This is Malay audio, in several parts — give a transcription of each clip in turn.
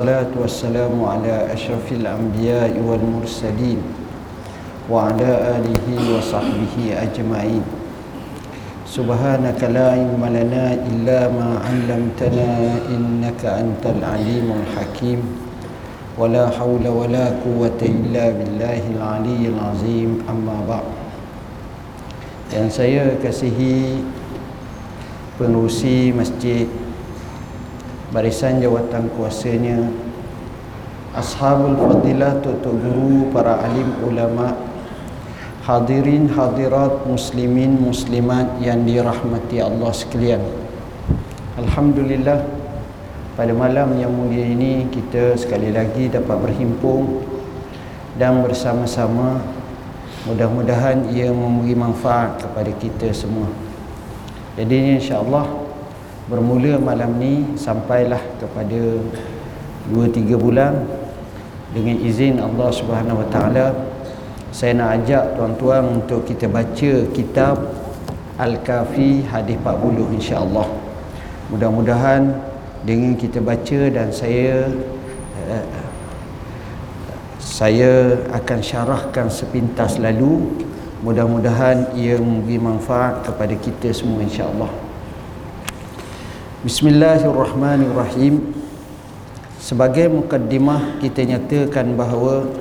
الصلاة والسلام على أشرف الأنبياء والمرسلين وعلى آله وصحبه أجمعين سبحانك لا علم لنا إلا ما علمتنا إنك أنت العليم الحكيم ولا حول ولا قوة إلا بالله العلي العظيم أما بعد yang saya kasihi pengurusi masjid barisan jawatan kuasanya ashabul fadilah tutup guru para alim ulama hadirin hadirat muslimin muslimat yang dirahmati Allah sekalian. Alhamdulillah pada malam yang mulia ini kita sekali lagi dapat berhimpun dan bersama-sama mudah-mudahan ia memberi manfaat kepada kita semua. Jadi insya-Allah bermula malam ni sampailah kepada 2-3 bulan dengan izin Allah Subhanahu Wa Taala saya nak ajak tuan-tuan untuk kita baca kitab Al-Kafi hadis 40 insya-Allah. Mudah-mudahan dengan kita baca dan saya uh, saya akan syarahkan sepintas lalu mudah-mudahan ia memberi manfaat kepada kita semua insya-Allah. Bismillahirrahmanirrahim. Sebagai mukaddimah kita nyatakan bahawa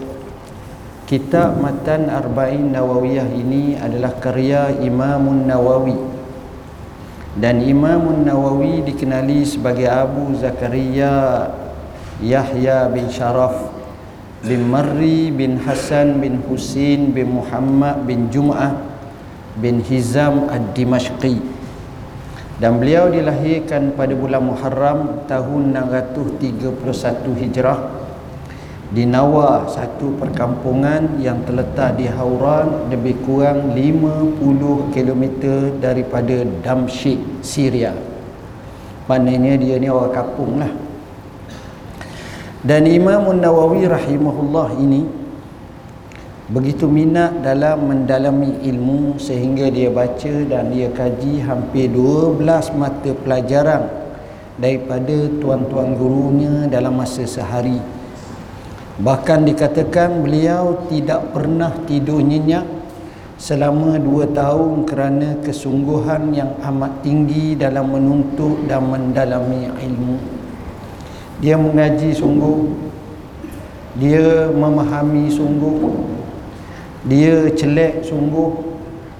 Kitab Matan Arba'in Nawawiyah ini adalah karya Imamun Nawawi. Dan Imamun Nawawi dikenali sebagai Abu Zakaria Yahya bin Sharaf bin Marri bin Hasan bin Husin bin Muhammad bin Jum'ah bin Hizam Ad-Dimashqi dan beliau dilahirkan pada bulan Muharram tahun 631 Hijrah. Di Nawa satu perkampungan yang terletak di Hauran lebih kurang 50 km daripada Damsyik Syria. Maknanya dia ni orang kampung lah. Dan Imam Nawawi rahimahullah ini begitu minat dalam mendalami ilmu sehingga dia baca dan dia kaji hampir 12 mata pelajaran daripada tuan-tuan gurunya dalam masa sehari. Bahkan dikatakan beliau tidak pernah tidur nyenyak selama 2 tahun kerana kesungguhan yang amat tinggi dalam menuntut dan mendalami ilmu. Dia mengaji sungguh. Dia memahami sungguh dia celek sungguh.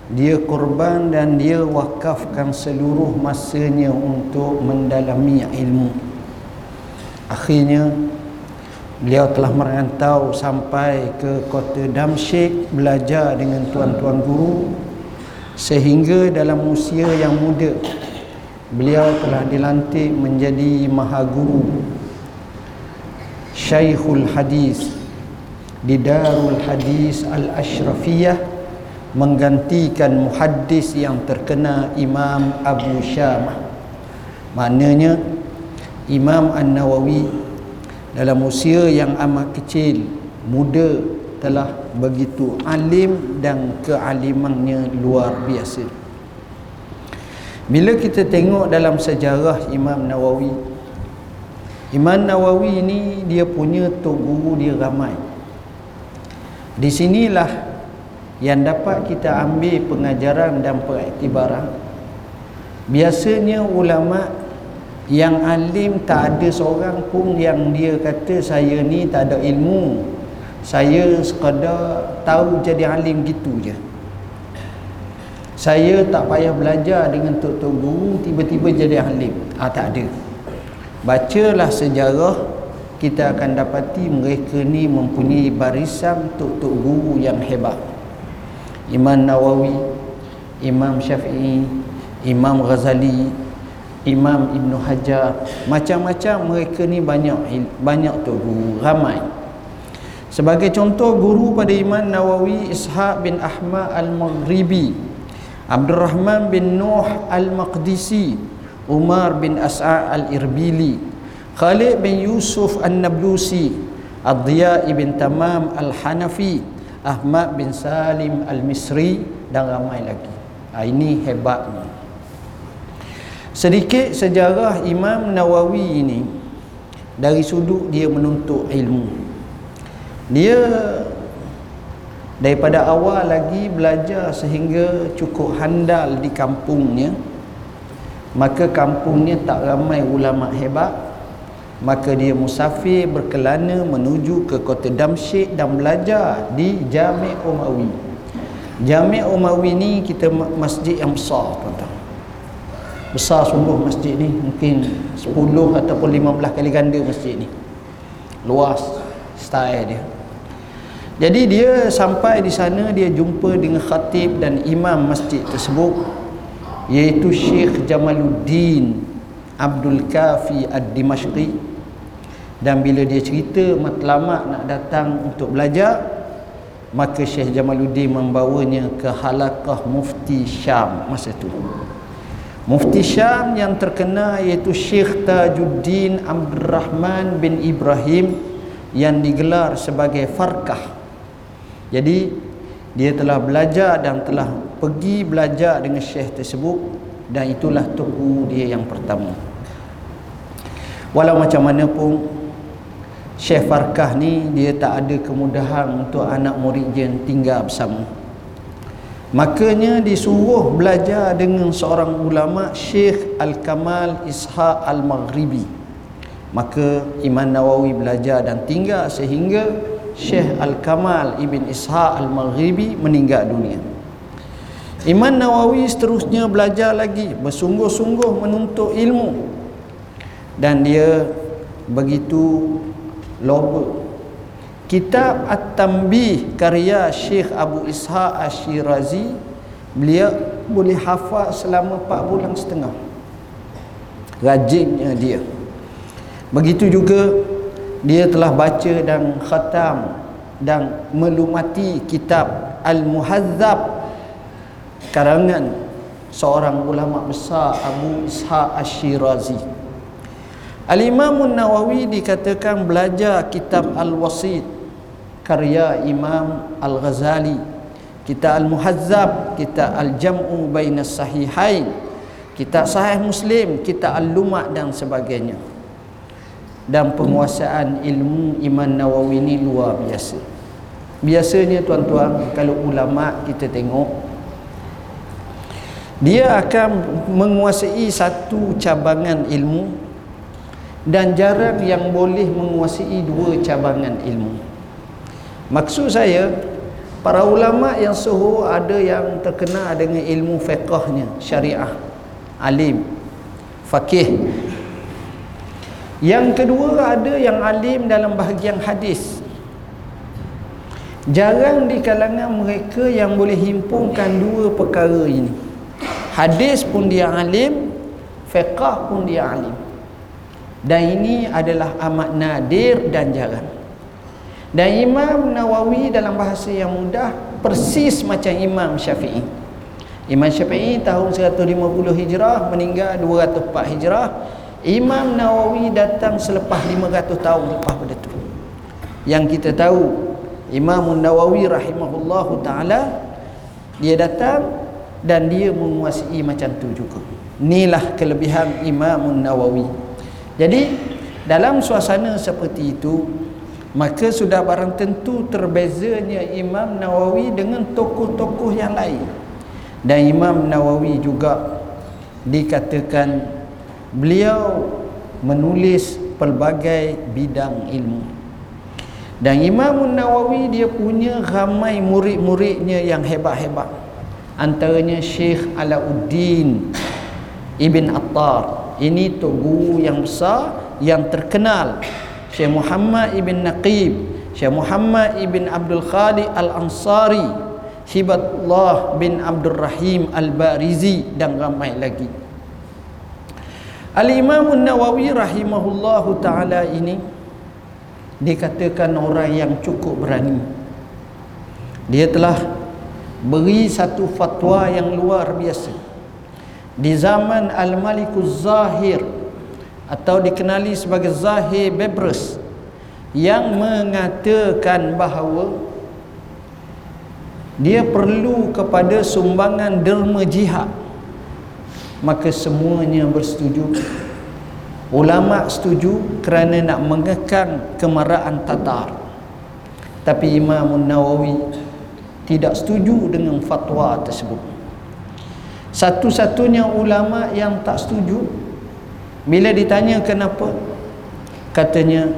Dia korban dan dia wakafkan seluruh masanya untuk mendalami ilmu. Akhirnya beliau telah merantau sampai ke kota Damsyik belajar dengan tuan-tuan guru. Sehingga dalam usia yang muda beliau telah dilantik menjadi mahaguru. Syekhul Hadis di Darul Hadis Al-Ashrafiyah menggantikan muhaddis yang terkena Imam Abu Syamah. Maknanya Imam An-Nawawi dalam usia yang amat kecil muda telah begitu alim dan kealimannya luar biasa. Bila kita tengok dalam sejarah Imam Nawawi Imam Nawawi ini dia punya tok guru dia ramai di sinilah yang dapat kita ambil pengajaran dan periktibaran. Biasanya ulama yang alim tak ada seorang pun yang dia kata saya ni tak ada ilmu. Saya sekadar tahu jadi alim gitu je. Saya tak payah belajar dengan tok-tok guru tiba-tiba jadi alim. Ah tak ada. Bacalah sejarah kita akan dapati mereka ni mempunyai barisan tok-tok guru yang hebat. Imam Nawawi Imam Syafi'i Imam Ghazali Imam Ibn Hajar macam-macam mereka ni banyak banyak tok guru ramai. Sebagai contoh guru pada Imam Nawawi Ishaq bin Ahmad Al-Maghribi Abdul Rahman bin Nuh Al-Maqdisi Umar bin As'a Al-Irbili Khalid bin Yusuf An-Nablusi Ad-Diya ibn Tamam Al-Hanafi Ahmad bin Salim Al-Misri dan ramai lagi. Ha, ini hebatnya. Sedikit sejarah Imam Nawawi ini dari sudut dia menuntut ilmu. Dia daripada awal lagi belajar sehingga cukup handal di kampungnya. Maka kampungnya tak ramai ulama hebat maka dia musafir berkelana menuju ke kota Damsyik dan belajar di Jami' Umawi. Jami' Umawi ni kita masjid yang besar tuan-tuan. Besar sungguh masjid ni. Mungkin 10 ataupun 15 kali ganda masjid ni. Luas style dia. Jadi dia sampai di sana dia jumpa dengan khatib dan imam masjid tersebut iaitu Syekh Jamaluddin Abdul Kafi Ad-Dimashqi dan bila dia cerita matlamat nak datang untuk belajar maka Syekh Jamaluddin membawanya ke halakah mufti Syam masa itu Mufti Syam yang terkenal iaitu Syekh Tajuddin Abdul Rahman bin Ibrahim yang digelar sebagai Farkah. Jadi dia telah belajar dan telah pergi belajar dengan Syekh tersebut dan itulah tuku dia yang pertama. Walau macam mana pun Syekh Farkah ni dia tak ada kemudahan untuk anak murid dia tinggal bersama. Makanya disuruh belajar dengan seorang ulama Syekh Al-Kamal Ishaq Al-Maghribi. Maka Imam Nawawi belajar dan tinggal sehingga Syekh Al-Kamal Ibn Ishaq Al-Maghribi meninggal dunia. Imam Nawawi seterusnya belajar lagi bersungguh-sungguh menuntut ilmu. Dan dia begitu loba Kitab At-Tambih karya Syekh Abu Ishaq Ash-Shirazi beliau boleh hafal selama 4 bulan setengah. Rajinnya dia. Begitu juga dia telah baca dan khatam dan melumati kitab Al-Muhazzab karangan seorang ulama besar Abu Ishaq Ash-Shirazi. Al-Imam Nawawi dikatakan belajar kitab Al-Wasit karya Imam Al-Ghazali kita Al-Muhazzab kita Al-Jam'u Baina Sahihain kita Sahih Muslim kita Al-Lumat dan sebagainya. Dan penguasaan ilmu Imam Nawawi ini luar biasa. Biasanya tuan-tuan kalau ulama kita tengok dia akan menguasai satu cabangan ilmu dan jarang yang boleh menguasai dua cabangan ilmu Maksud saya para ulama yang suhu ada yang terkenal dengan ilmu fiqahnya, syariah, alim, fakih. Yang kedua ada yang alim dalam bahagian hadis. Jarang di kalangan mereka yang boleh himpunkan dua perkara ini. Hadis pun dia alim, fiqah pun dia alim. Dan ini adalah amat nadir dan jarang. Dan Imam Nawawi dalam bahasa yang mudah persis macam Imam Syafi'i. Imam Syafi'i tahun 150 Hijrah meninggal 204 Hijrah. Imam Nawawi datang selepas 500 tahun lepas pada itu. Yang kita tahu Imam Nawawi rahimahullahu taala dia datang dan dia menguasai macam tu juga. Inilah kelebihan Imam Nawawi. Jadi dalam suasana seperti itu maka sudah barang tentu terbezanya Imam Nawawi dengan tokoh-tokoh yang lain. Dan Imam Nawawi juga dikatakan beliau menulis pelbagai bidang ilmu. Dan Imam Nawawi dia punya ramai murid-muridnya yang hebat-hebat. Antaranya Syekh Alauddin Ibn Attar ini tu guru yang besar yang terkenal. Syekh Muhammad ibn Naqib Syekh Muhammad ibn Abdul Khaliq Al-Ansari Hibatullah bin Abdul Rahim Al-Barizi dan ramai lagi. Al-Imam Nawawi rahimahullahu ta'ala ini dikatakan orang yang cukup berani. Dia telah beri satu fatwa yang luar biasa di zaman Al-Malikuz Zahir atau dikenali sebagai Zahir Bebrus yang mengatakan bahawa dia perlu kepada sumbangan derma jihad. Maka semuanya bersetuju. Ulama setuju kerana nak mengekang kemarahan Tatar. Tapi Imam Nawawi tidak setuju dengan fatwa tersebut satu-satunya ulama yang tak setuju bila ditanya kenapa katanya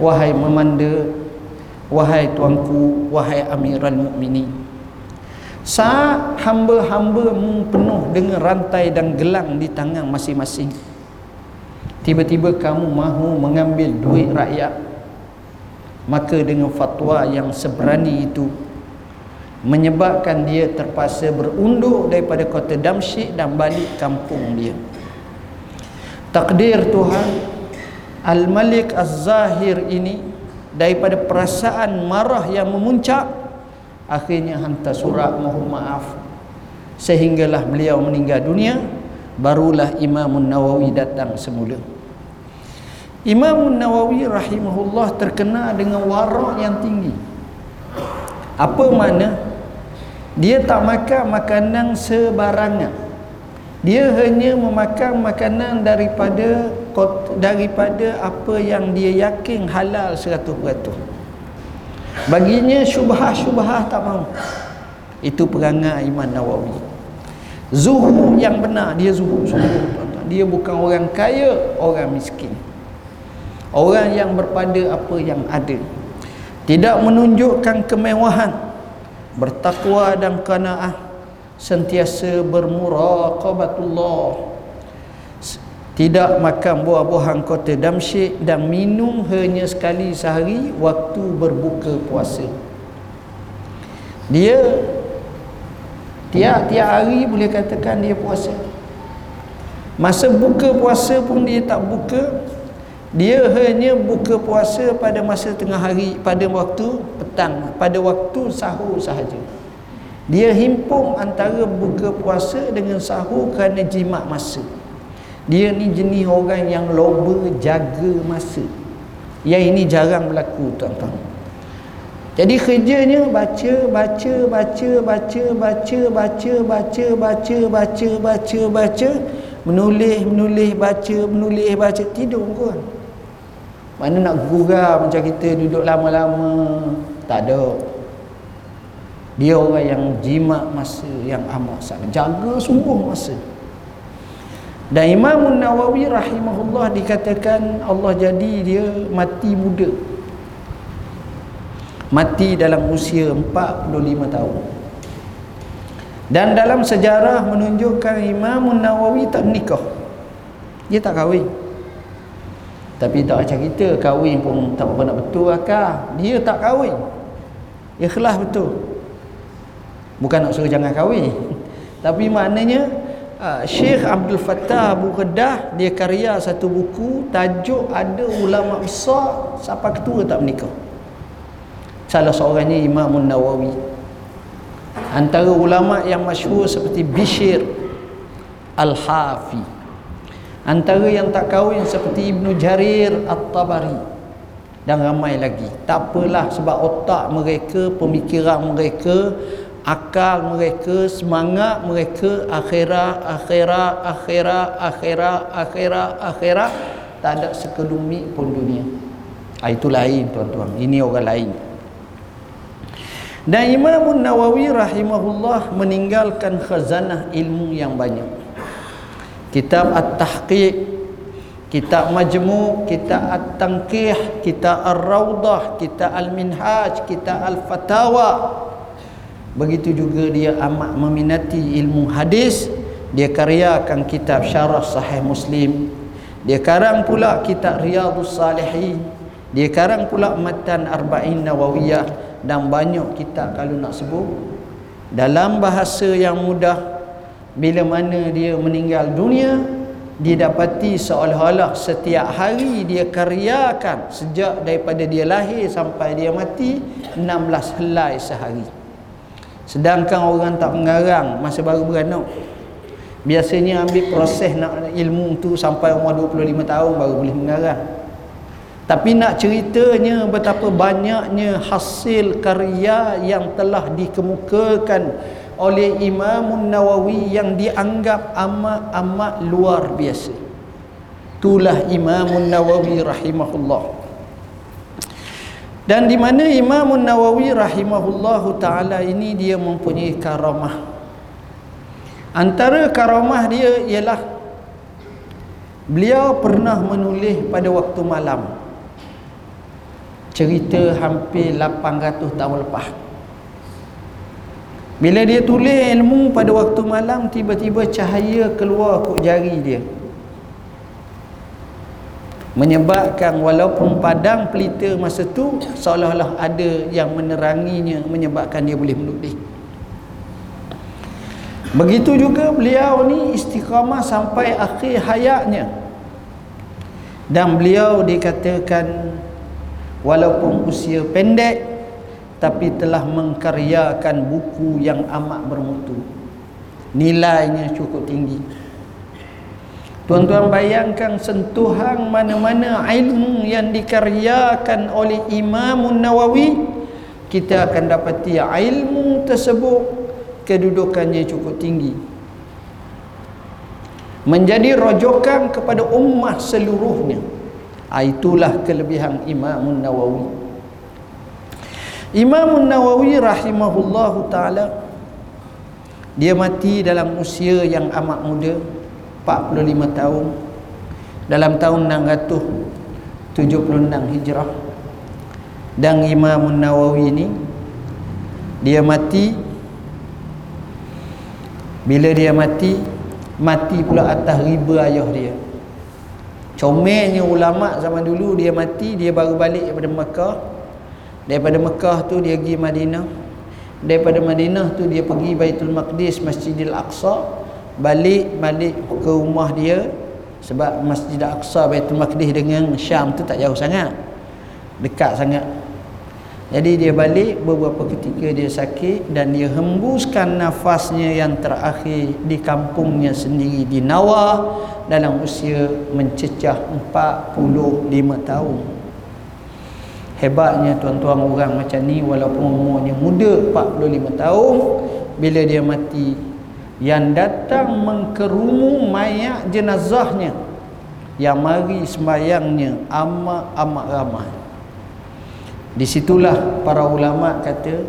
wahai memanda wahai tuanku wahai amiral mukminin saat hamba-hamba penuh dengan rantai dan gelang di tangan masing-masing tiba-tiba kamu mahu mengambil duit rakyat. Maka dengan fatwa yang seberani itu menyebabkan dia terpaksa berundur daripada kota Damsyik dan balik kampung dia takdir Tuhan Al-Malik Az-Zahir ini daripada perasaan marah yang memuncak akhirnya hantar surat mohon maaf sehinggalah beliau meninggal dunia barulah Imam Nawawi datang semula Imam Nawawi rahimahullah terkenal dengan warak yang tinggi. Apa makna? Dia tak makan makanan sebarangan. Dia hanya memakan makanan daripada daripada apa yang dia yakin halal 100%. Baginya syubhah-syubhah tak mau. Itu perangai Imam Nawawi. Zuhud yang benar dia sungguh. Dia bukan orang kaya, orang miskin orang yang berpada apa yang ada tidak menunjukkan kemewahan bertakwa dan qanaah sentiasa bermuraqabatullah. Tidak makan buah-buahan kota Damsyik dan minum hanya sekali sehari waktu berbuka puasa. Dia tiap-tiap hari boleh katakan dia puasa. Masa buka puasa pun dia tak buka dia hanya buka puasa pada masa tengah hari pada waktu petang pada waktu sahur sahaja dia himpun antara buka puasa dengan sahur kerana jimat masa dia ni jenis orang yang loba jaga masa yang ini jarang berlaku tuan-tuan jadi kerjanya baca baca baca baca baca baca baca baca baca baca baca menulis menulis baca menulis baca tidur kan mana nak gurau macam kita duduk lama-lama. Tak ada. Dia orang yang jimat masa yang amat sangat. Jaga sungguh masa. Dan Imam Nawawi rahimahullah dikatakan Allah jadi dia mati muda. Mati dalam usia 45 tahun. Dan dalam sejarah menunjukkan Imam Nawawi tak nikah dia tak kahwin tapi tak macam kita kahwin pun tak apa nak betul akak dia tak kahwin. Ikhlas betul. Bukan nak suruh jangan kahwin. Tapi maknanya uh, Syekh Abdul Fattah Abu Kedah dia karya satu buku tajuk ada ulama besar siapa ketua tak menikah. Salah seorangnya Imam Nawawi antara ulama yang masyhur seperti Bishir Al-Hafi antara yang tak kahwin seperti Ibnu Jarir At-Tabari. Dan ramai lagi. Tak apalah sebab otak mereka pemikiran mereka akal mereka semangat mereka akhirat akhirat akhirat akhirat akhirat akhirat tak ada sekelumit pun dunia. Ha, itu lain tuan-tuan. Ini orang lain. Dan Imam Nawawi rahimahullah meninggalkan khazanah ilmu yang banyak kitab at-tahqiq kitab majmu kitab at-tanqih kitab ar-raudah kitab al-minhaj kitab al-fatawa. Begitu juga dia amat meminati ilmu hadis. Dia karyakan kitab syarah sahih muslim. Dia karang pula kitab riyadus salihin. Dia karang pula matan arba'in nawawiyah. Dan banyak kitab kalau nak sebut. Dalam bahasa yang mudah bila mana dia meninggal dunia didapati seolah-olah setiap hari dia karyakan sejak daripada dia lahir sampai dia mati 16 helai sehari. Sedangkan orang tak mengarang masa baru beranak. Biasanya ambil proses nak ilmu tu sampai umur 25 tahun baru boleh mengarang. Tapi nak ceritanya betapa banyaknya hasil karya yang telah dikemukakan oleh Imam Nawawi yang dianggap amat-amat luar biasa. itulah Imam Nawawi rahimahullah. Dan di mana Imam Nawawi rahimahullahu taala ini dia mempunyai karamah. Antara karamah dia ialah beliau pernah menulis pada waktu malam. Cerita hampir 800 tahun lepas bila dia tulis ilmu pada waktu malam tiba-tiba cahaya keluar kok jari dia. Menyebabkan walaupun padang pelita masa tu seolah-olah ada yang meneranginya menyebabkan dia boleh menulis begitu juga beliau ni istiqamah sampai akhir hayatnya. Dan beliau dikatakan walaupun usia pendek tapi telah mengkaryakan buku yang amat bermutu. Nilainya cukup tinggi. Tuan-tuan bayangkan sentuhan mana-mana ilmu yang dikaryakan oleh Imam Nawawi kita akan dapati ilmu tersebut kedudukannya cukup tinggi. Menjadi rojokan kepada ummah seluruhnya ah, itulah kelebihan Imam Nawawi Imam Nawawi rahimahullahu taala dia mati dalam usia yang amat muda 45 tahun dalam tahun 676 Hijrah. Dan Imam Nawawi ini dia mati bila dia mati mati pula atas riba ayah dia. Comelnya ulama zaman dulu dia mati dia baru balik daripada Mekah daripada Mekah tu dia pergi Madinah. Daripada Madinah tu dia pergi Baitul Maqdis Masjidil Aqsa. Balik balik ke rumah dia. Sebab Masjid Al-Aqsa Baitul Maqdis dengan Syam tu tak jauh sangat. Dekat sangat. Jadi dia balik beberapa ketika dia sakit dan dia hembuskan nafasnya yang terakhir di kampungnya sendiri di Nawah dalam usia mencecah 45 tahun hebatnya tuan-tuan orang macam ni walaupun umurnya muda 45 tahun bila dia mati yang datang mengkerumu mayat jenazahnya yang mari sembayangnya amat-amat ramai. Disitulah para ulama kata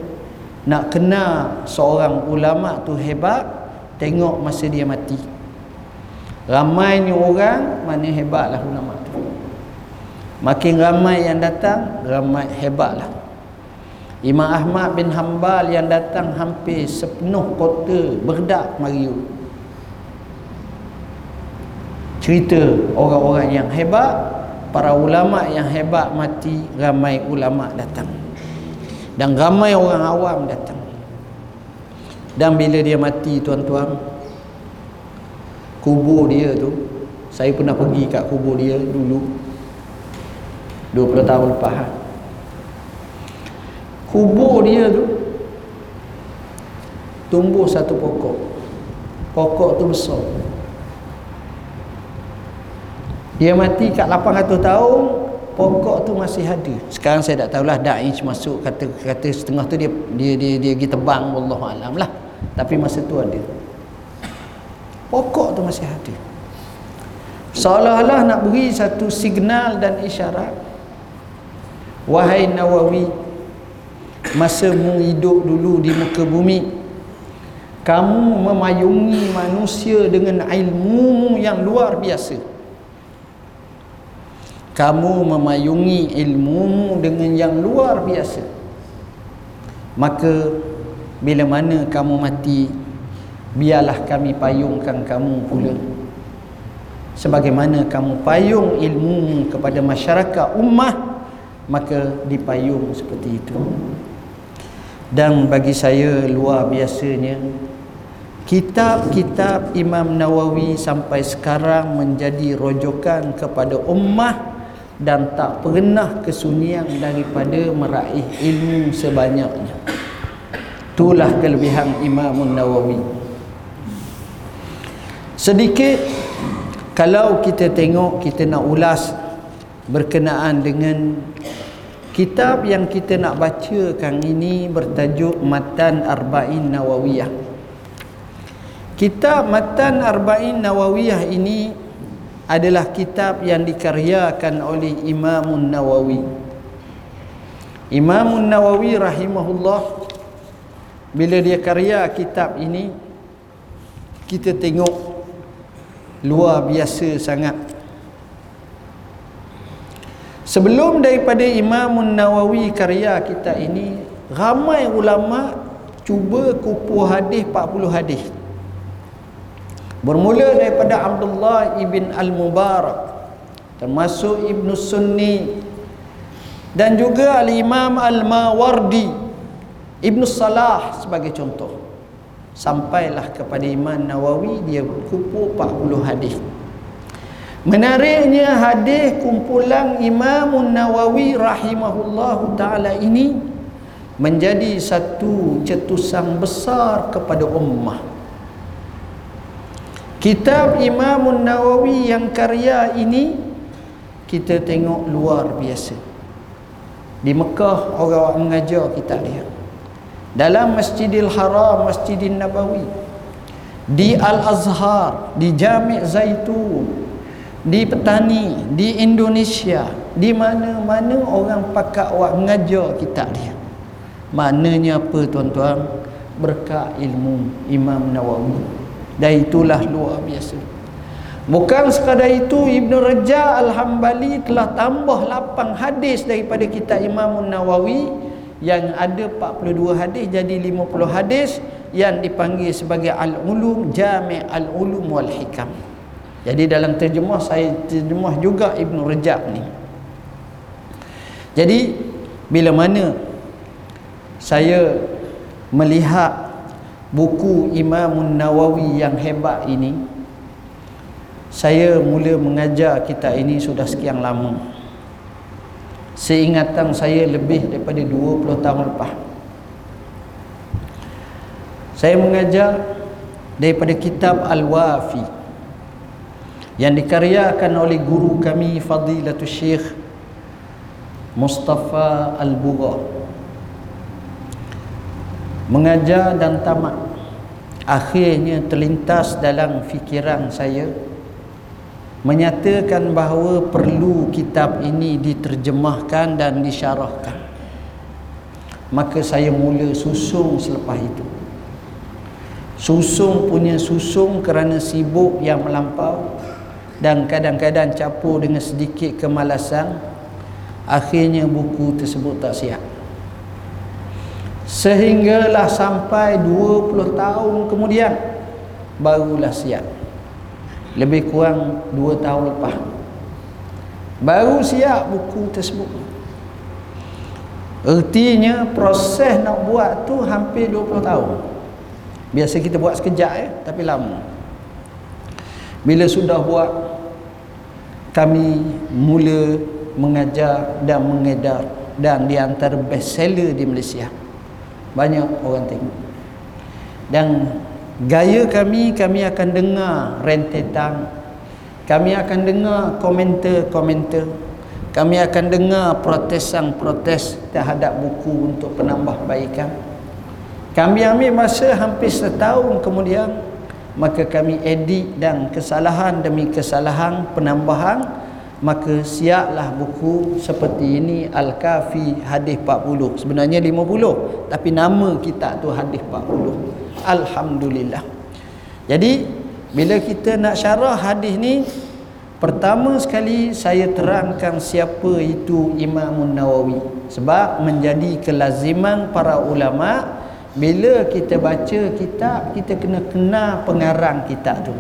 nak kenal seorang ulama tu hebat tengok masa dia mati. Ramainya orang mana hebatlah ulama makin ramai yang datang ramai hebatlah Imam Ahmad bin Hanbal yang datang hampir sepenuh kota berdak Mariu. Cerita orang-orang yang hebat, para ulama yang hebat mati, ramai ulama datang. Dan ramai orang awam datang. Dan bila dia mati tuan-tuan, kubur dia tu, saya pernah pergi kat kubur dia dulu 20 tahun lepas kubur dia tu tumbuh satu pokok. Pokok tu besar. Dia mati kat 800 tahun pokok tu masih ada. Sekarang saya tak tahulah da'i masuk kata kata setengah tu dia dia dia dia pergi tebang wallahu alam lah. Tapi masa tu ada. Pokok tu masih ada. Seolah-olah nak beri satu signal dan isyarat wahai nawawi masa mu hidup dulu di muka bumi kamu memayungi manusia dengan ilmu yang luar biasa. Kamu memayungi ilmu dengan yang luar biasa. Maka bila mana kamu mati biarlah kami payungkan kamu pula. Sebagaimana kamu payung ilmu kepada masyarakat ummah maka dipayung seperti itu. Dan bagi saya luar biasanya kitab-kitab Imam Nawawi sampai sekarang menjadi rojokan kepada ummah dan tak pernah kesunyian daripada meraih ilmu sebanyaknya. Itulah kelebihan Imam Nawawi. Sedikit kalau kita tengok kita nak ulas berkenaan dengan Kitab yang kita nak bacakan ini bertajuk Matan Arba'in Nawawiyah. Kitab Matan Arba'in Nawawiyah ini adalah kitab yang dikaryakan oleh Imam Nawawi. Imam Nawawi rahimahullah bila dia karya kitab ini kita tengok luar biasa sangat. Sebelum daripada Imam Nawawi karya kitab ini ramai ulama cuba kupu hadis 40 hadis. Bermula daripada Abdullah ibn Al-Mubarak termasuk Ibn Sunni dan juga Al-Imam Al-Mawardi Ibn Salah sebagai contoh. Sampailah kepada Imam Nawawi dia kumpul 40 hadis menariknya hadis kumpulan Imam Nawawi rahimahullahu taala ini menjadi satu cetusan besar kepada ummah Kitab Imam Nawawi yang karya ini kita tengok luar biasa. Di Mekah orang mengajar kita dia. Dalam Masjidil Haram, Masjidil Nabawi. Di Al-Azhar, di Jami' Zaitun, di Petani, di Indonesia, di mana-mana orang pakat awak mengajar kita dia. Maknanya apa tuan-tuan? Berkat ilmu Imam Nawawi dan itulah luar biasa bukan sekadar itu Ibn Raja Al-Hambali telah tambah 8 hadis daripada kitab Imam Nawawi yang ada 42 hadis jadi 50 hadis yang dipanggil sebagai Al-Ulum Jami' Al-Ulum Wal-Hikam jadi dalam terjemah saya terjemah juga Ibn Rajab ni. Jadi bila mana saya melihat buku Imam Nawawi yang hebat ini saya mula mengajar kita ini sudah sekian lama. Seingatan saya lebih daripada 20 tahun lepas. Saya mengajar daripada kitab Al-Wafi yang dikaryakan oleh guru kami Fadilatul Syekh Mustafa Al-Bugha. Mengajar dan tamat akhirnya terlintas dalam fikiran saya menyatakan bahawa perlu kitab ini diterjemahkan dan disyarahkan. Maka saya mula susung selepas itu. Susung punya susung kerana sibuk yang melampau dan kadang-kadang capur dengan sedikit kemalasan akhirnya buku tersebut tak siap. Sehinggalah sampai 20 tahun kemudian barulah siap. Lebih kurang 2 tahun lepas baru siap buku tersebut. Ertinya proses nak buat tu hampir 20 tahun. Biasa kita buat sekejap ya tapi lama bila sudah buat kami mula mengajar dan mengedar dan di antara bestseller di Malaysia. Banyak orang tengok. Dan gaya kami kami akan dengar rentetan. Kami akan dengar komentar-komentar. Kami akan dengar protesan-protes terhadap buku untuk penambahbaikan kami ambil masa hampir setahun kemudian maka kami edit dan kesalahan demi kesalahan penambahan maka siaplah buku seperti ini Al-Kafi hadis 40 sebenarnya 50 tapi nama kita tu hadis 40 Alhamdulillah. Jadi bila kita nak syarah hadis ni pertama sekali saya terangkan siapa itu Imam Nawawi. Sebab menjadi kelaziman para ulama bila kita baca kitab kita kena kenal pengarang kitab tu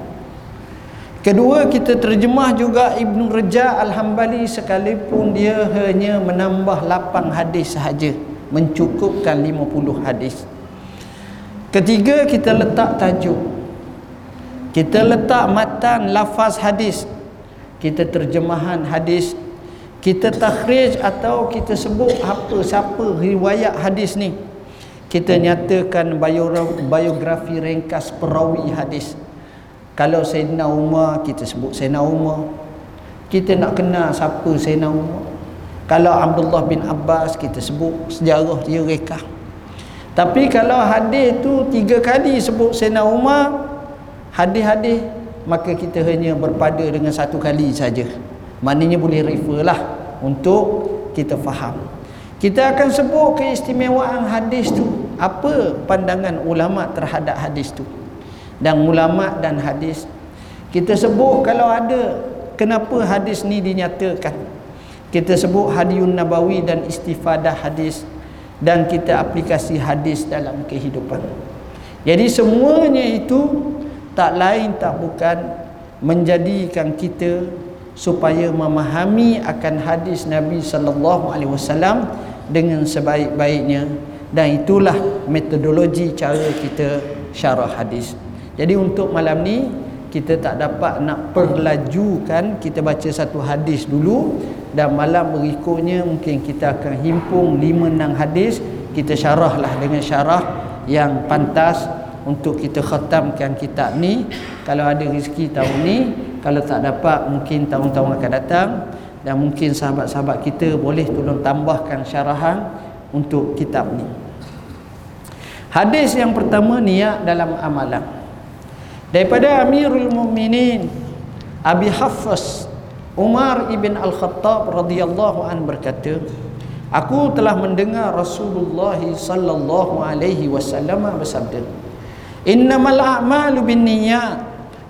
Kedua kita terjemah juga Ibn Raja Al-Hambali sekalipun dia hanya menambah 8 hadis sahaja mencukupkan 50 hadis. Ketiga kita letak tajuk. Kita letak matan lafaz hadis. Kita terjemahan hadis. Kita takhrij atau kita sebut apa siapa riwayat hadis ni. Kita nyatakan biografi ringkas perawi hadis. Kalau Sayyidina Umar kita sebut Sayyidina Umar. Kita nak kenal siapa Sayyidina Umar. Kalau Abdullah bin Abbas kita sebut sejarah dia reka. Tapi kalau hadis tu tiga kali sebut Sayyidina Umar, hadis-hadis maka kita hanya berpada dengan satu kali saja maknanya boleh refer lah untuk kita faham kita akan sebut keistimewaan hadis tu. Apa pandangan ulama terhadap hadis tu? Dan ulama dan hadis. Kita sebut kalau ada kenapa hadis ni dinyatakan? Kita sebut hadiun nabawi dan istifadah hadis dan kita aplikasi hadis dalam kehidupan. Jadi semuanya itu tak lain tak bukan menjadikan kita supaya memahami akan hadis Nabi sallallahu alaihi wasallam dengan sebaik-baiknya. Dan itulah metodologi cara kita syarah hadis. Jadi untuk malam ni kita tak dapat nak perlajukan kita baca satu hadis dulu. Dan malam berikutnya mungkin kita akan himpung 5 6 hadis. Kita syarahlah dengan syarah yang pantas untuk kita khatamkan kitab ni. Kalau ada rezeki tahun ni kalau tak dapat mungkin tahun-tahun akan datang dan mungkin sahabat-sahabat kita boleh tolong tambahkan syarahan untuk kitab ni. Hadis yang pertama niat dalam amalan. Daripada Amirul Mukminin Abi Hafiz Umar ibn Al-Khattab radhiyallahu an berkata Aku telah mendengar Rasulullah sallallahu alaihi wasallam bersabda Innamal a'malu binniyat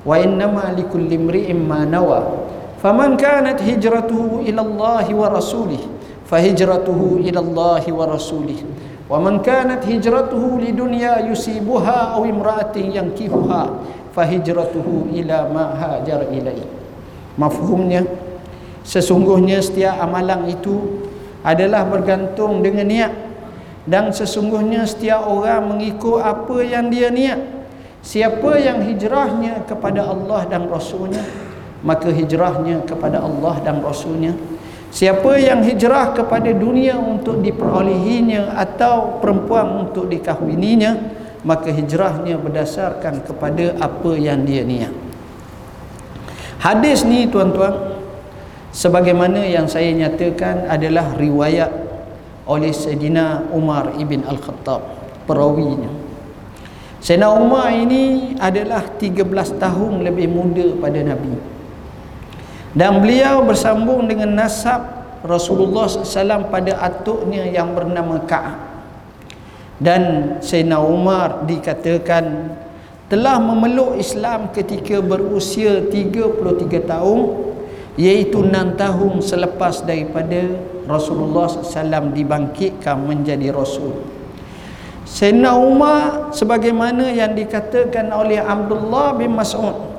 wa innama likulli imri'in ma faman kanat hijratuhu ila Allah wa rasulih fahijratuhu ila Allah wa rasulih. Wa man kanat hijratuhu lidunya yusibuha aw imra'atin yankihuha fahijratuhu ila ma hajar ilai. Mafhumnya sesungguhnya setiap amalan itu adalah bergantung dengan niat. Dan sesungguhnya setiap orang mengikut apa yang dia niat. Siapa yang hijrahnya kepada Allah dan Rasulnya Maka hijrahnya kepada Allah dan Rasulnya. Siapa yang hijrah kepada dunia untuk diperolehinya Atau perempuan untuk dikahwininya Maka hijrahnya berdasarkan kepada apa yang dia niat. Hadis ni tuan-tuan Sebagaimana yang saya nyatakan adalah riwayat oleh Sayyidina Umar ibn Al-Khattab Perawinya. Sayyidina Umar ini adalah 13 tahun lebih muda pada Nabi dan beliau bersambung dengan nasab Rasulullah SAW pada atuknya yang bernama Ka'ab. Dan Sayyidina Umar dikatakan telah memeluk Islam ketika berusia 33 tahun iaitu 6 tahun selepas daripada Rasulullah SAW dibangkitkan menjadi Rasul. Sayyidina Umar sebagaimana yang dikatakan oleh Abdullah bin Mas'ud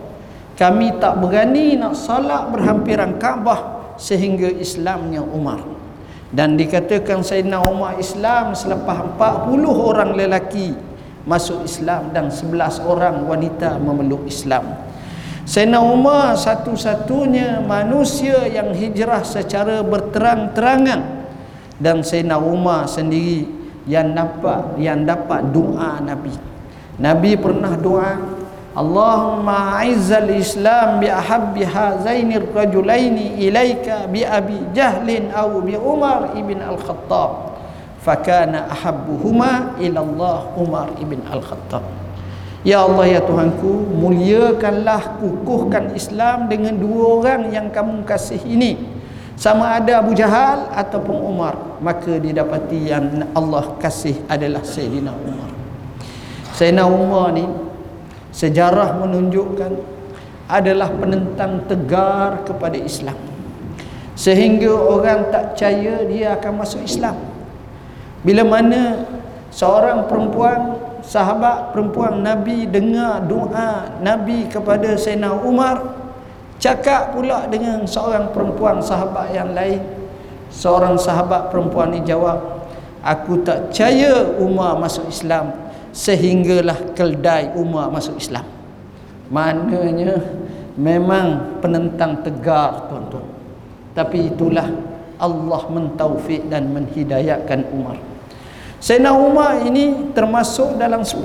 kami tak berani nak salat berhampiran Kaabah sehingga Islamnya Umar. Dan dikatakan Sayyidina Umar Islam selepas 40 orang lelaki masuk Islam dan 11 orang wanita memeluk Islam. Sayyidina Umar satu-satunya manusia yang hijrah secara berterang-terangan. Dan Sayyidina Umar sendiri yang dapat yang dapat doa Nabi. Nabi pernah doa, Allahumma aizzal Islam bi ahabbi hazaini rajulaini ilaika bi Abi Jahlin aw bi Umar ibn Al-Khattab. Fakana ahabbuhuma ila Allah Umar ibn Al-Khattab. Ya Allah ya Tuhanku, muliakanlah kukuhkan Islam dengan dua orang yang kamu kasih ini sama ada Abu Jahal ataupun Umar maka didapati yang Allah kasih adalah Sayyidina Umar Sayyidina Umar ni sejarah menunjukkan adalah penentang tegar kepada Islam. Sehingga orang tak percaya dia akan masuk Islam. Bila mana seorang perempuan sahabat perempuan Nabi dengar doa Nabi kepada Sayyidina Umar Cakap pula dengan seorang perempuan sahabat yang lain. Seorang sahabat perempuan ni jawab, aku tak percaya Umar masuk Islam sehinggalah keldai Umar masuk Islam. Maknanya memang penentang tegar tuan-tuan. Tapi itulah Allah mentaufik dan menghidayatkan Umar. Sayyidina Umar ini termasuk dalam 10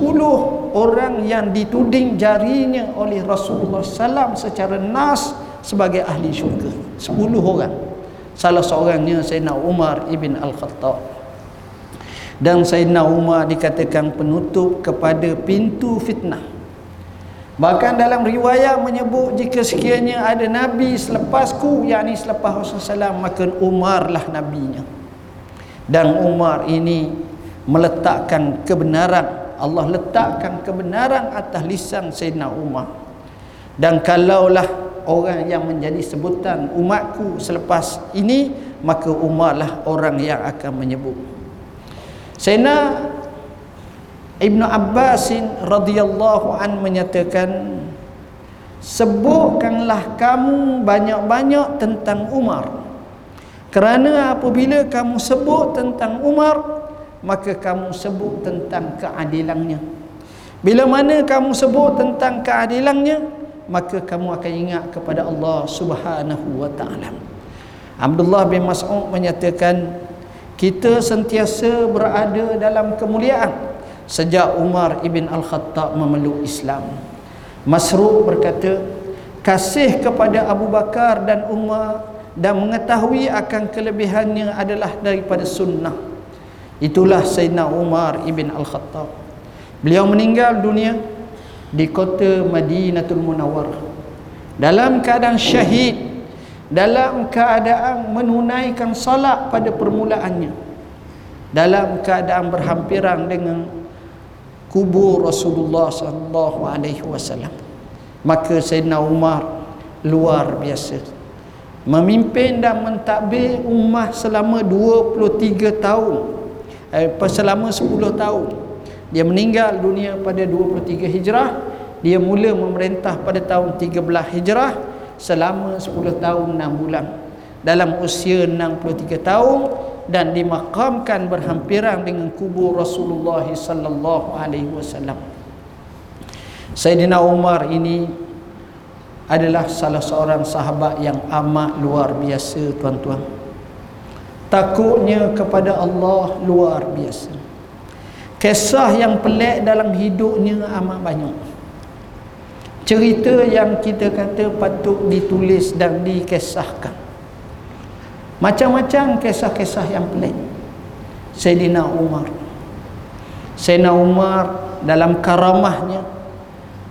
orang yang dituding jarinya oleh Rasulullah SAW secara nas sebagai ahli syurga. 10 orang. Salah seorangnya Sayyidina Umar ibn Al-Khattab. Dan Sayyidina Umar dikatakan penutup kepada pintu fitnah. Bahkan dalam riwayat menyebut jika sekiranya ada Nabi selepasku, yakni selepas Rasulullah SAW, maka Umar lah Nabinya. Dan Umar ini meletakkan kebenaran. Allah letakkan kebenaran atas lisan Sayyidina Umar. Dan kalaulah orang yang menjadi sebutan umatku selepas ini, maka Umar lah orang yang akan menyebut. Sayyidina Ibnu Abbas radhiyallahu an menyatakan sebutkanlah kamu banyak-banyak tentang Umar. Kerana apabila kamu sebut tentang Umar maka kamu sebut tentang keadilannya. Bila mana kamu sebut tentang keadilannya maka kamu akan ingat kepada Allah Subhanahu wa taala. Abdullah bin Mas'ud menyatakan kita sentiasa berada dalam kemuliaan sejak Umar ibn Al-Khattab memeluk Islam. Masruq berkata, kasih kepada Abu Bakar dan Umar dan mengetahui akan kelebihannya adalah daripada sunnah. Itulah Sayyidina Umar ibn Al-Khattab. Beliau meninggal dunia di kota Madinatul Munawwarah dalam keadaan syahid dalam keadaan menunaikan salat pada permulaannya. Dalam keadaan berhampiran dengan kubur Rasulullah sallallahu alaihi wasallam. Maka Sayyidina Umar luar biasa. Memimpin dan mentadbir ummah selama 23 tahun. Eh, selama 10 tahun. Dia meninggal dunia pada 23 hijrah. Dia mula memerintah pada tahun 13 hijrah selama 10 tahun 6 bulan dalam usia 63 tahun dan dimakamkan berhampiran dengan kubur Rasulullah sallallahu alaihi wasallam. Sayyidina Umar ini adalah salah seorang sahabat yang amat luar biasa tuan-tuan. Takutnya kepada Allah luar biasa. Kisah yang pelik dalam hidupnya amat banyak. Cerita yang kita kata patut ditulis dan dikisahkan. Macam-macam kisah-kisah yang pelik. Sayyidina Umar. Sayyidina Umar dalam karamahnya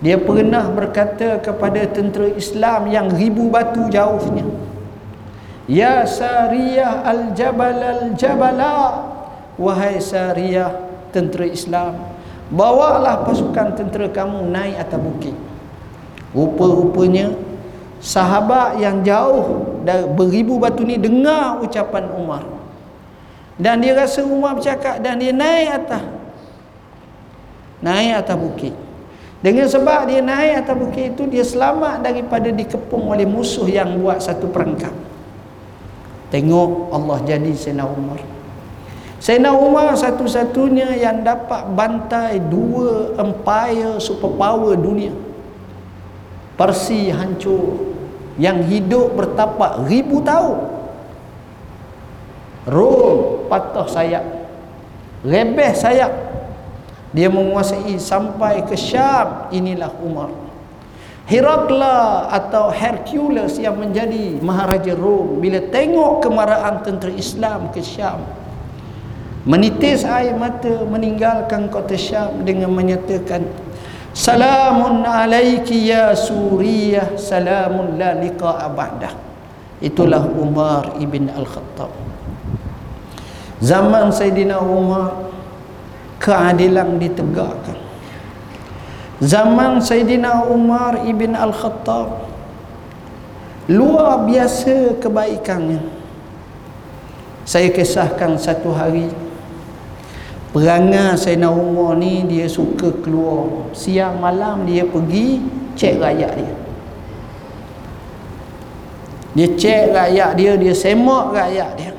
dia pernah berkata kepada tentera Islam yang ribu batu jauhnya. Ya Sariyah al-Jabal al-Jabala wahai Sariyah tentera Islam bawalah pasukan tentera kamu naik atas bukit. Rupa-rupanya sahabat yang jauh dari beribu batu ni dengar ucapan Umar. Dan dia rasa Umar bercakap dan dia naik atas naik atas bukit. Dengan sebab dia naik atas bukit itu dia selamat daripada dikepung oleh musuh yang buat satu perangkap. Tengok Allah jadi Sayyidina Umar. Sayyidina Umar satu-satunya yang dapat bantai dua empire superpower dunia Parsi hancur yang hidup bertapak ribu tahun. Rom patah sayap rebeh sayap. Dia menguasai sampai ke Syam inilah Umar. Herakla atau Hercules yang menjadi Maharaja Rom bila tengok kemarahan tentera Islam ke Syam menitis air mata meninggalkan kota Syam dengan menyatakan Salamun alaiki ya Suriyah Salamun la liqa'a ba'dah. Itulah Umar ibn Al-Khattab. Zaman Sayyidina Umar Keadilan ditegakkan. Zaman Sayyidina Umar ibn Al-Khattab Luar biasa kebaikannya. Saya kisahkan satu hari Perangai Sayyidina Umar ni dia suka keluar. Siang malam dia pergi cek rakyat dia. Dia cek rakyat dia dia semak rakyat dia.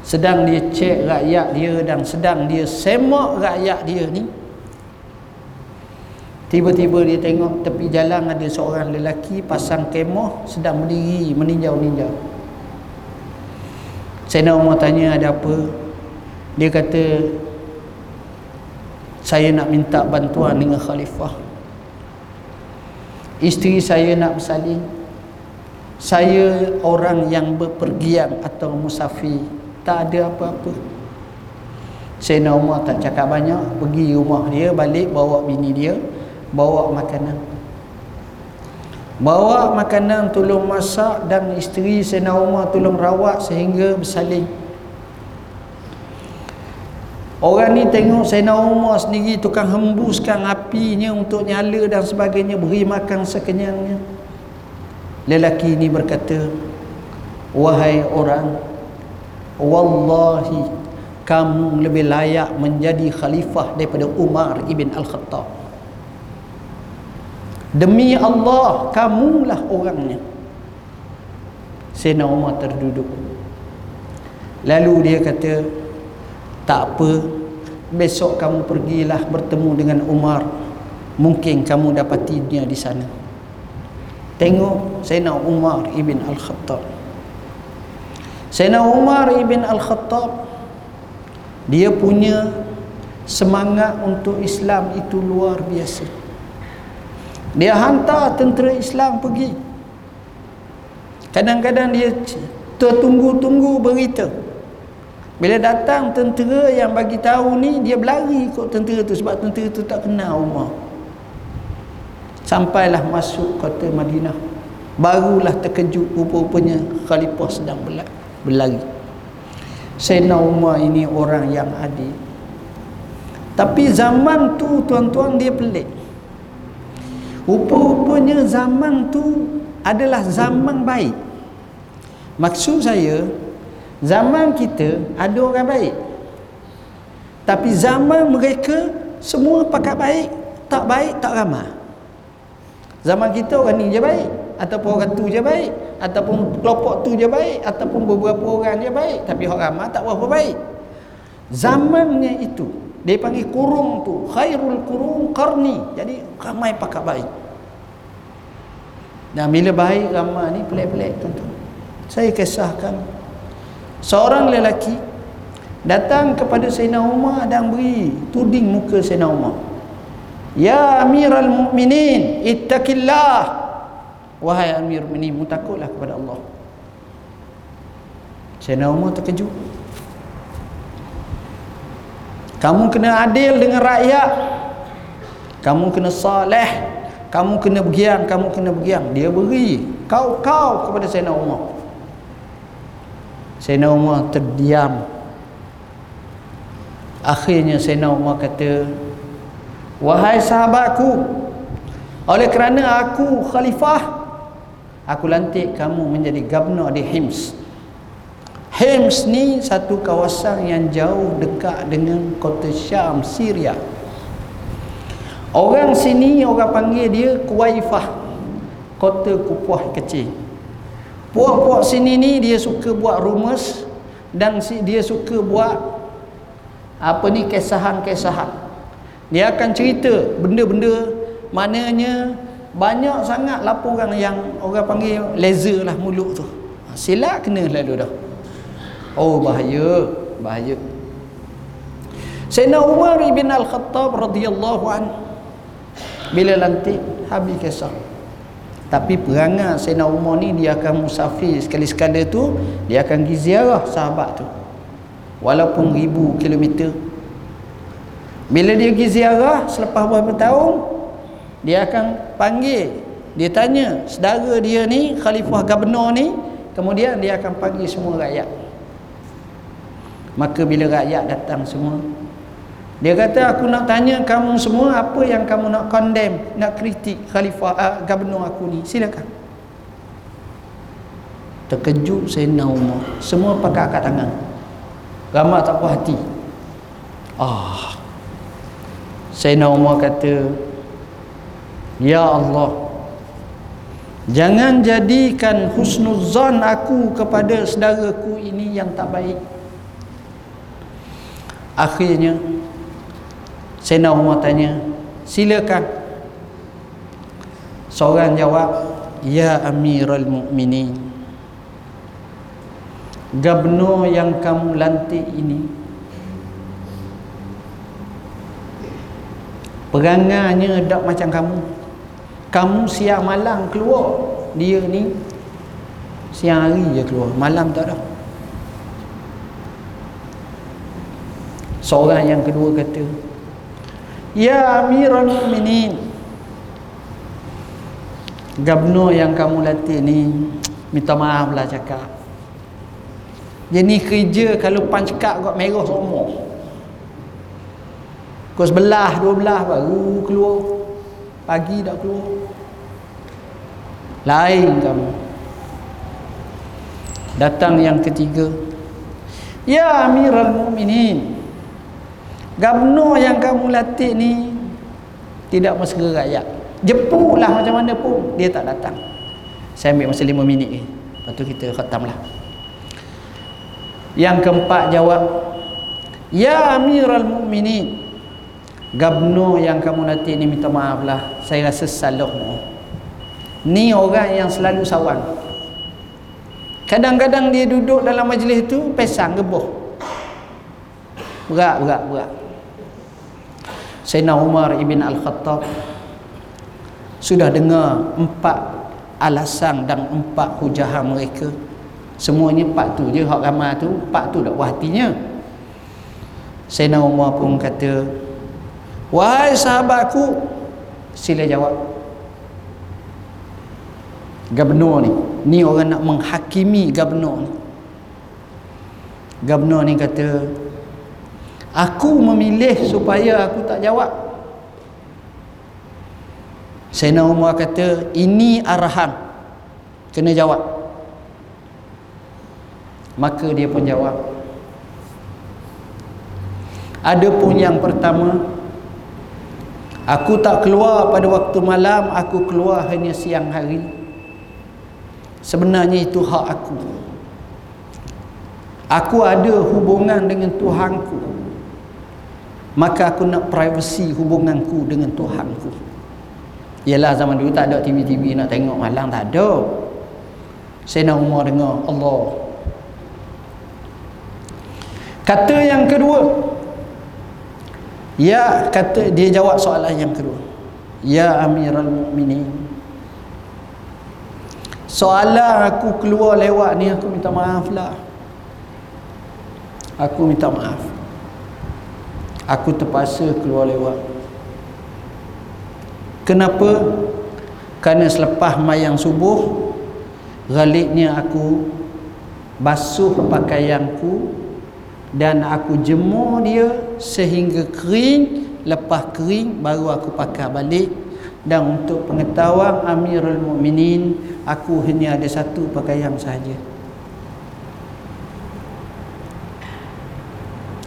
Sedang dia cek rakyat dia dan sedang dia semak rakyat dia ni tiba-tiba dia tengok tepi jalan ada seorang lelaki pasang kemah sedang berdiri meninjau-ninjau. Sayyidina Umar tanya ada apa dia kata saya nak minta bantuan dengan khalifah. Isteri saya nak bersalin. Saya orang yang berpergian atau musafir. Tak ada apa-apa. Sayyidina Umar tak cakap banyak. Pergi rumah dia balik bawa bini dia bawa makanan. Bawa makanan tolong masak dan isteri Sayyidina Umar tolong rawat sehingga bersalin orang ni tengok Sayyidina Umar sendiri tukang hembuskan apinya untuk nyala dan sebagainya beri makan sekenyangnya. Lelaki ini berkata wahai orang wallahi kamu lebih layak menjadi khalifah daripada Umar ibn Al-Khattab. Demi Allah kamulah orangnya. Sayyidina Umar terduduk. Lalu dia kata Tak apa. Besok kamu pergilah bertemu dengan Umar. Mungkin kamu dapati dia di sana. Tengok Sayyidina Umar ibn Al-Khattab. Sayyidina Umar ibn Al-Khattab Dia punya Semangat untuk Islam itu luar biasa. Dia hantar tentera Islam pergi. Kadang-kadang dia tertunggu-tunggu berita bila datang tentera yang bagi tahu ni dia berlari ikut tentera tu sebab tentera tu tak kenal Umar sampailah masuk kota Madinah. Barulah terkejut rupa-rupanya khalifah sedang berlari. Sayyidina Umar ini orang yang adil. Tapi zaman tu tuan-tuan dia pelik. Rupa-rupanya zaman tu adalah zaman baik. Maksud saya, zaman kita ada orang baik. Tapi zaman mereka semua pakat baik, tak baik tak ramah. Zaman kita orang ni je baik ataupun orang tu je baik ataupun kelompok tu je baik ataupun beberapa orang je baik tapi orang ramah tak berapa baik. Zamannya itu dia panggil kurung tu khairul kurung qarni jadi ramai pakat baik dan bila baik ramai ni pelik-pelik tuan saya kisahkan seorang lelaki datang kepada Sayyidina Umar dan beri tuding muka Sayyidina Umar. Ya Amirul Mukminin ittaqillah. Wahai Amir Mukminin mutakutlah kepada Allah. Sayyidina Umar terkejut. Kamu kena adil dengan rakyat. Kamu kena saleh. Kamu kena bergiang kamu kena bergiang. Dia beri kau-kau kepada Sayyidina Umar Sayyidina Umar terdiam akhirnya Sayyidina Umar kata wahai sahabatku oleh kerana aku khalifah aku lantik kamu menjadi gubernur di Hims Hims ni satu kawasan yang jauh dekat dengan kota Syam, Syria. Orang sini orang panggil dia Kuwaifah. Kota kupuah kecil. Puak-puak sini ni dia suka buat rumus dan dia suka buat apa ni kesahan-kesahan. Dia akan cerita benda-benda maknanya banyak sangat laporan yang orang panggil laser lah mulut tu. Silap kena lalu dah. Oh bahaya, bahaya. Sayyidina Umar bin Al-Khattab radhiyallahu an bila lantik habis kisah. Tapi perangai Sayyidina Umar ni dia akan musafir sekali-sekala tu dia akan pergi ziarah sahabat tu. Walaupun ribu kilometer. Bila dia pergi ziarah selepas beberapa tahun dia akan panggil dia tanya saudara dia ni khalifah gubernur ni kemudian dia akan panggil semua rakyat maka bila rakyat datang semua dia kata aku nak tanya kamu semua apa yang kamu nak condemn nak kritik khalifah uh, gubernur aku ni? Silakan. Terkejut Sayyidina Umar semua pakai akad tangan. Ramai tak puas hati. Ah. Sayyidina Umar kata Ya Allah Jangan jadikan husnuzan aku kepada saudaraku ini yang tak baik. Akhirnya Sayyidina Umar tanya silakan. Seorang jawab ya amirul mu'minin gubernur yang kamu lantik ini perangainya tak macam kamu. Kamu siang malam keluar dia ni siang hari je keluar malam tak ada. Seorang yang kedua kata, Ya Amirul Mukminin, Gabno yang kamu latih ni minta maaf lah cakap. Dia ni kerja kalau pan cekak kat merah semua. Kau sebelah, dua belah baru keluar. Pagi dah keluar. Lain kamu. Datang yang ketiga. Ya Amirul Mukminin. Gabno yang kamu latih ni tidak mesra rakyat. Jepuklah macam mana pun dia tak datang. Saya ambil masa lima minit ni. Lepas tu kita khatamlah. Yang keempat jawab. Ya Amirul Mukminin. Gabno yang kamu latih ni minta maaf lah. Saya rasa salah mu. Ni orang yang selalu sawang. Kadang-kadang dia duduk dalam majlis tu pesang geboh. Berat, berat, berat. Sayyidina Umar ibn Al-Khattab sudah dengar empat alasan dan empat hujahan mereka. Semuanya empat tu je hak ramai tu empat tu buah hatinya Sayyidina Umar pun kata wahai sahabatku sila jawab. Gubernur ni ni orang nak menghakimi gubernur ni. Gubernur ni kata Aku memilih supaya aku tak jawab. Sayyidina Umar kata, ini arahan. Kena jawab. Maka dia pun jawab. Ada pun yang pertama, aku tak keluar pada waktu malam, aku keluar hanya siang hari. Sebenarnya itu hak aku. Aku ada hubungan dengan Tuhanku maka aku nak privacy hubunganku dengan Tuhanku. Ialah zaman dulu tak ada TV-TV nak tengok malam tak ada. Saya nak umar dengar Allah. Kata yang kedua. Ya kata dia jawab soalan yang kedua. Ya amiral mu'minin soalan aku keluar lewat ni aku minta maaf lah aku minta maaf aku terpaksa keluar lewat. Kenapa? Kerana selepas mayang subuh galiknya aku basuh pakaianku dan aku jemur dia sehingga kering lepas kering baru aku pakai balik. Dan untuk pengetahuan Amirul Mukminin aku hanya ada satu pakaian sahaja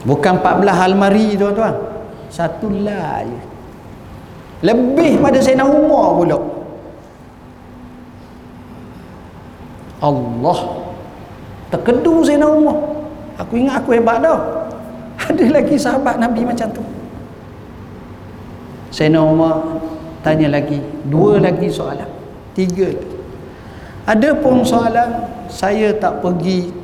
Bukan 14 almari tuan-tuan. Satu lah je. Lebih pada Sayyidina Umar pula. Allah. Terkedu Sayyidina Umar. Aku ingat aku hebat dah. Ada lagi sahabat Nabi macam tu. Sayyidina Umar tanya lagi. Dua lagi soalan. Tiga. Ada pun soalan saya tak pergi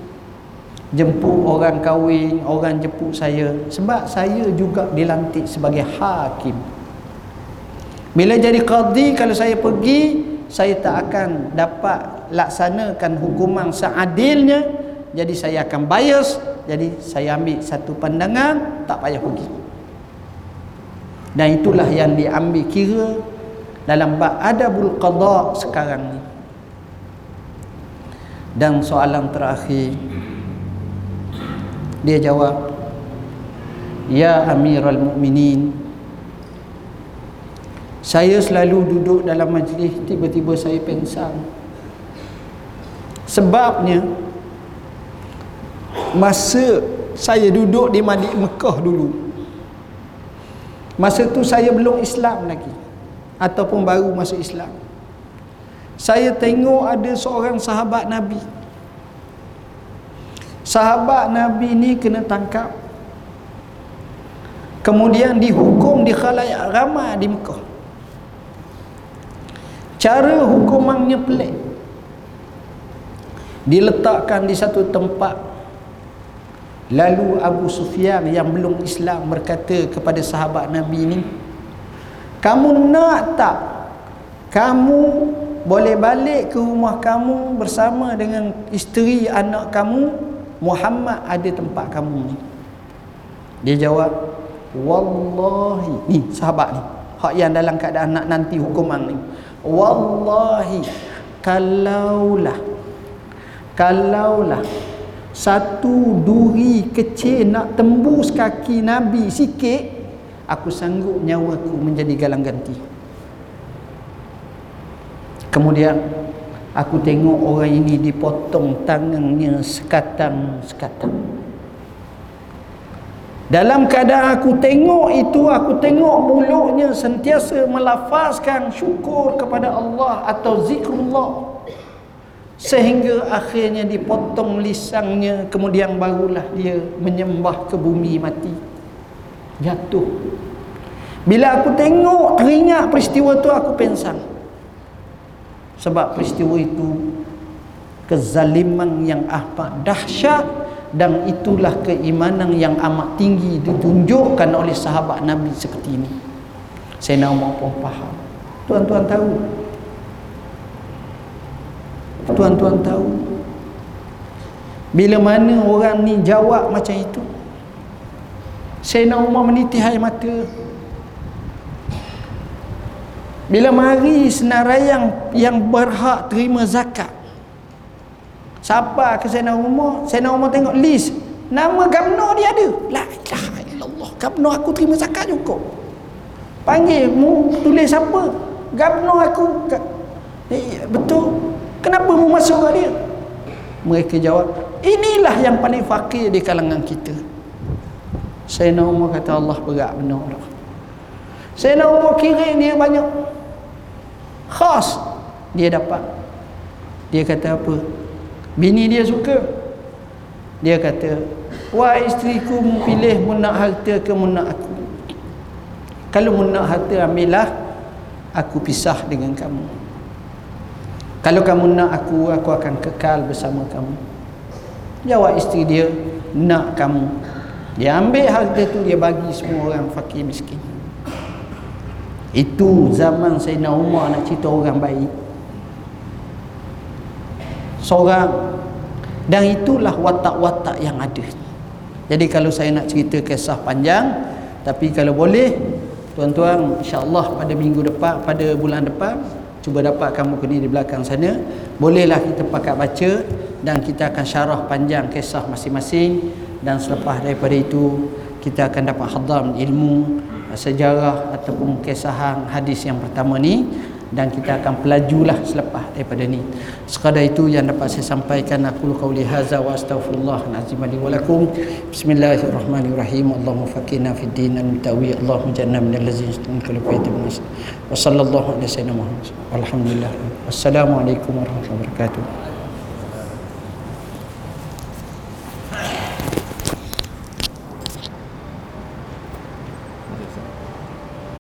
jemput orang kahwin, orang jemput saya sebab saya juga dilantik sebagai hakim. Bila jadi qadi kalau saya pergi, saya tak akan dapat laksanakan hukuman seadilnya, jadi saya akan bias, jadi saya ambil satu pandangan, tak payah pergi. Dan itulah yang diambil kira dalam bab adabul qada sekarang ni. Dan soalan terakhir, dia jawab Ya Amirul Mukminin Saya selalu duduk dalam majlis Tiba-tiba saya pensang Sebabnya Masa saya duduk di Madik Mekah dulu Masa tu saya belum Islam lagi Ataupun baru masuk Islam. Saya tengok ada seorang sahabat Nabi sahabat Nabi ni kena tangkap. Kemudian dihukum di khalayak ramai di Mekah. Cara hukumannya pelik. Diletakkan di satu tempat. Lalu Abu Sufyan yang belum Islam berkata kepada sahabat Nabi ni kamu nak tak kamu boleh balik ke rumah kamu bersama dengan isteri anak kamu Muhammad ada tempat kamu ni. Dia jawab wallahi. Ni sahabat ni. Hak yang dalam keadaan nak nanti hukuman ni. Wallahi kalaulah kalaulah satu duri kecil nak tembus kaki nabi sikit aku sanggup nyawaku menjadi galang ganti. Kemudian aku tengok orang ini dipotong tangannya sekatang-sekatang dalam keadaan aku tengok itu, aku tengok mulutnya sentiasa melafazkan syukur kepada Allah atau zikrullah. Sehingga akhirnya dipotong lisannya, kemudian barulah dia menyembah ke bumi mati. Jatuh. Bila aku tengok teringat peristiwa itu, aku pensang. Sebab peristiwa itu kezaliman yang amat dahsyat. Dan itulah keimanan yang amat tinggi ditunjukkan oleh sahabat Nabi seperti ini. Saya nak pun faham? Tuan-tuan tahu? Tuan-tuan tahu? Bila mana orang ni jawab macam itu? Sayyidina Umar menitih air mata bila mari senarayang yang berhak terima zakat Siapa ke Sayyidina Umar? Sayyidina Umar tengok list. Nama gabno dia ada. La ilaha illallah. Gabno aku terima zakat juga. Panggil mu tulis siapa? Gabno aku. Eh, betul. Kenapa mu masuk ke dia? Mereka jawab, inilah yang paling fakir di kalangan kita. Sayyidina Umar kata Allah berat benar lah. Sayyidina Umar kira dia banyak. Khas dia dapat. Dia kata apa? Bini dia suka. Dia kata, "Wah isteriku pilih mu nak harta ke mu nak aku?" Kalau mu nak harta ambillah, aku pisah dengan kamu. Kalau kamu nak aku, aku akan kekal bersama kamu. Jawab isteri dia, "Nak kamu." Dia ambil harta tu dia bagi semua orang fakir miskin. Itu zaman Sayyidina Umar nak cerita orang baik. Seorang. Dan itulah watak-watak yang ada. Jadi kalau saya nak cerita kisah panjang tapi kalau boleh tuan-tuan insyaAllah pada minggu depan pada bulan depan cuba dapat kamu kini di belakang sana. Bolehlah kita pakat baca dan kita akan syarah panjang kisah masing-masing. Dan selepas daripada itu kita akan dapat hadam ilmu sejarah ataupun kisah hadis yang pertama ni dan kita akan pelajulah selepas daripada ni. Sekadar itu yang dapat saya sampaikan aku qauli hadza wa astaghfirullah azim li bismillahirrahmanirrahim. Allahumma faqina fid din al tawi allahumma janna min allazina yastami'una al wa sallallahu alaihi wasallam alhamdulillah. Wassalamu alaikum warahmatullahi wabarakatuh